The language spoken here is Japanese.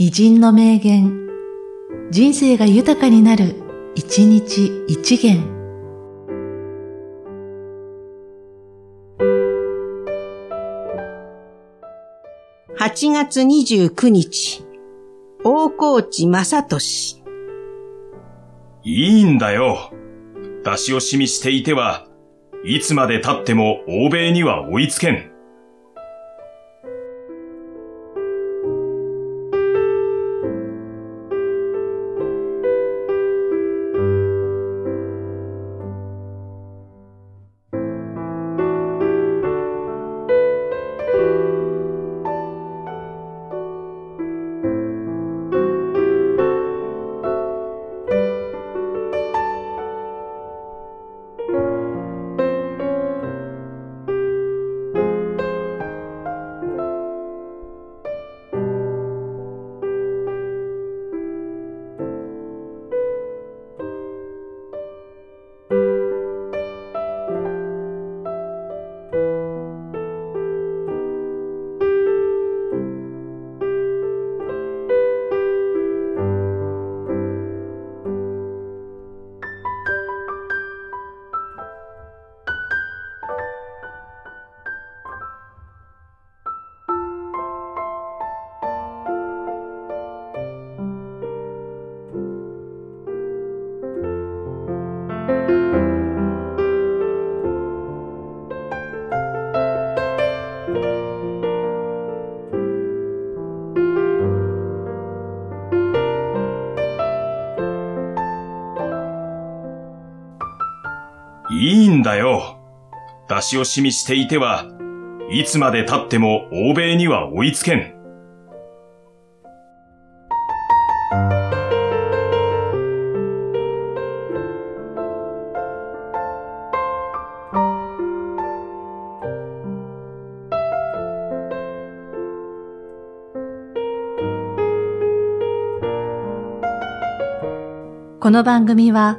偉人の名言、人生が豊かになる、一日一元。8月29日、大河内正俊。いいんだよ。出し惜しみしていては、いつまで経っても欧米には追いつけん。いいんだよ。出し惜しみしていては、いつまで経っても欧米には追いつけん。この番組は、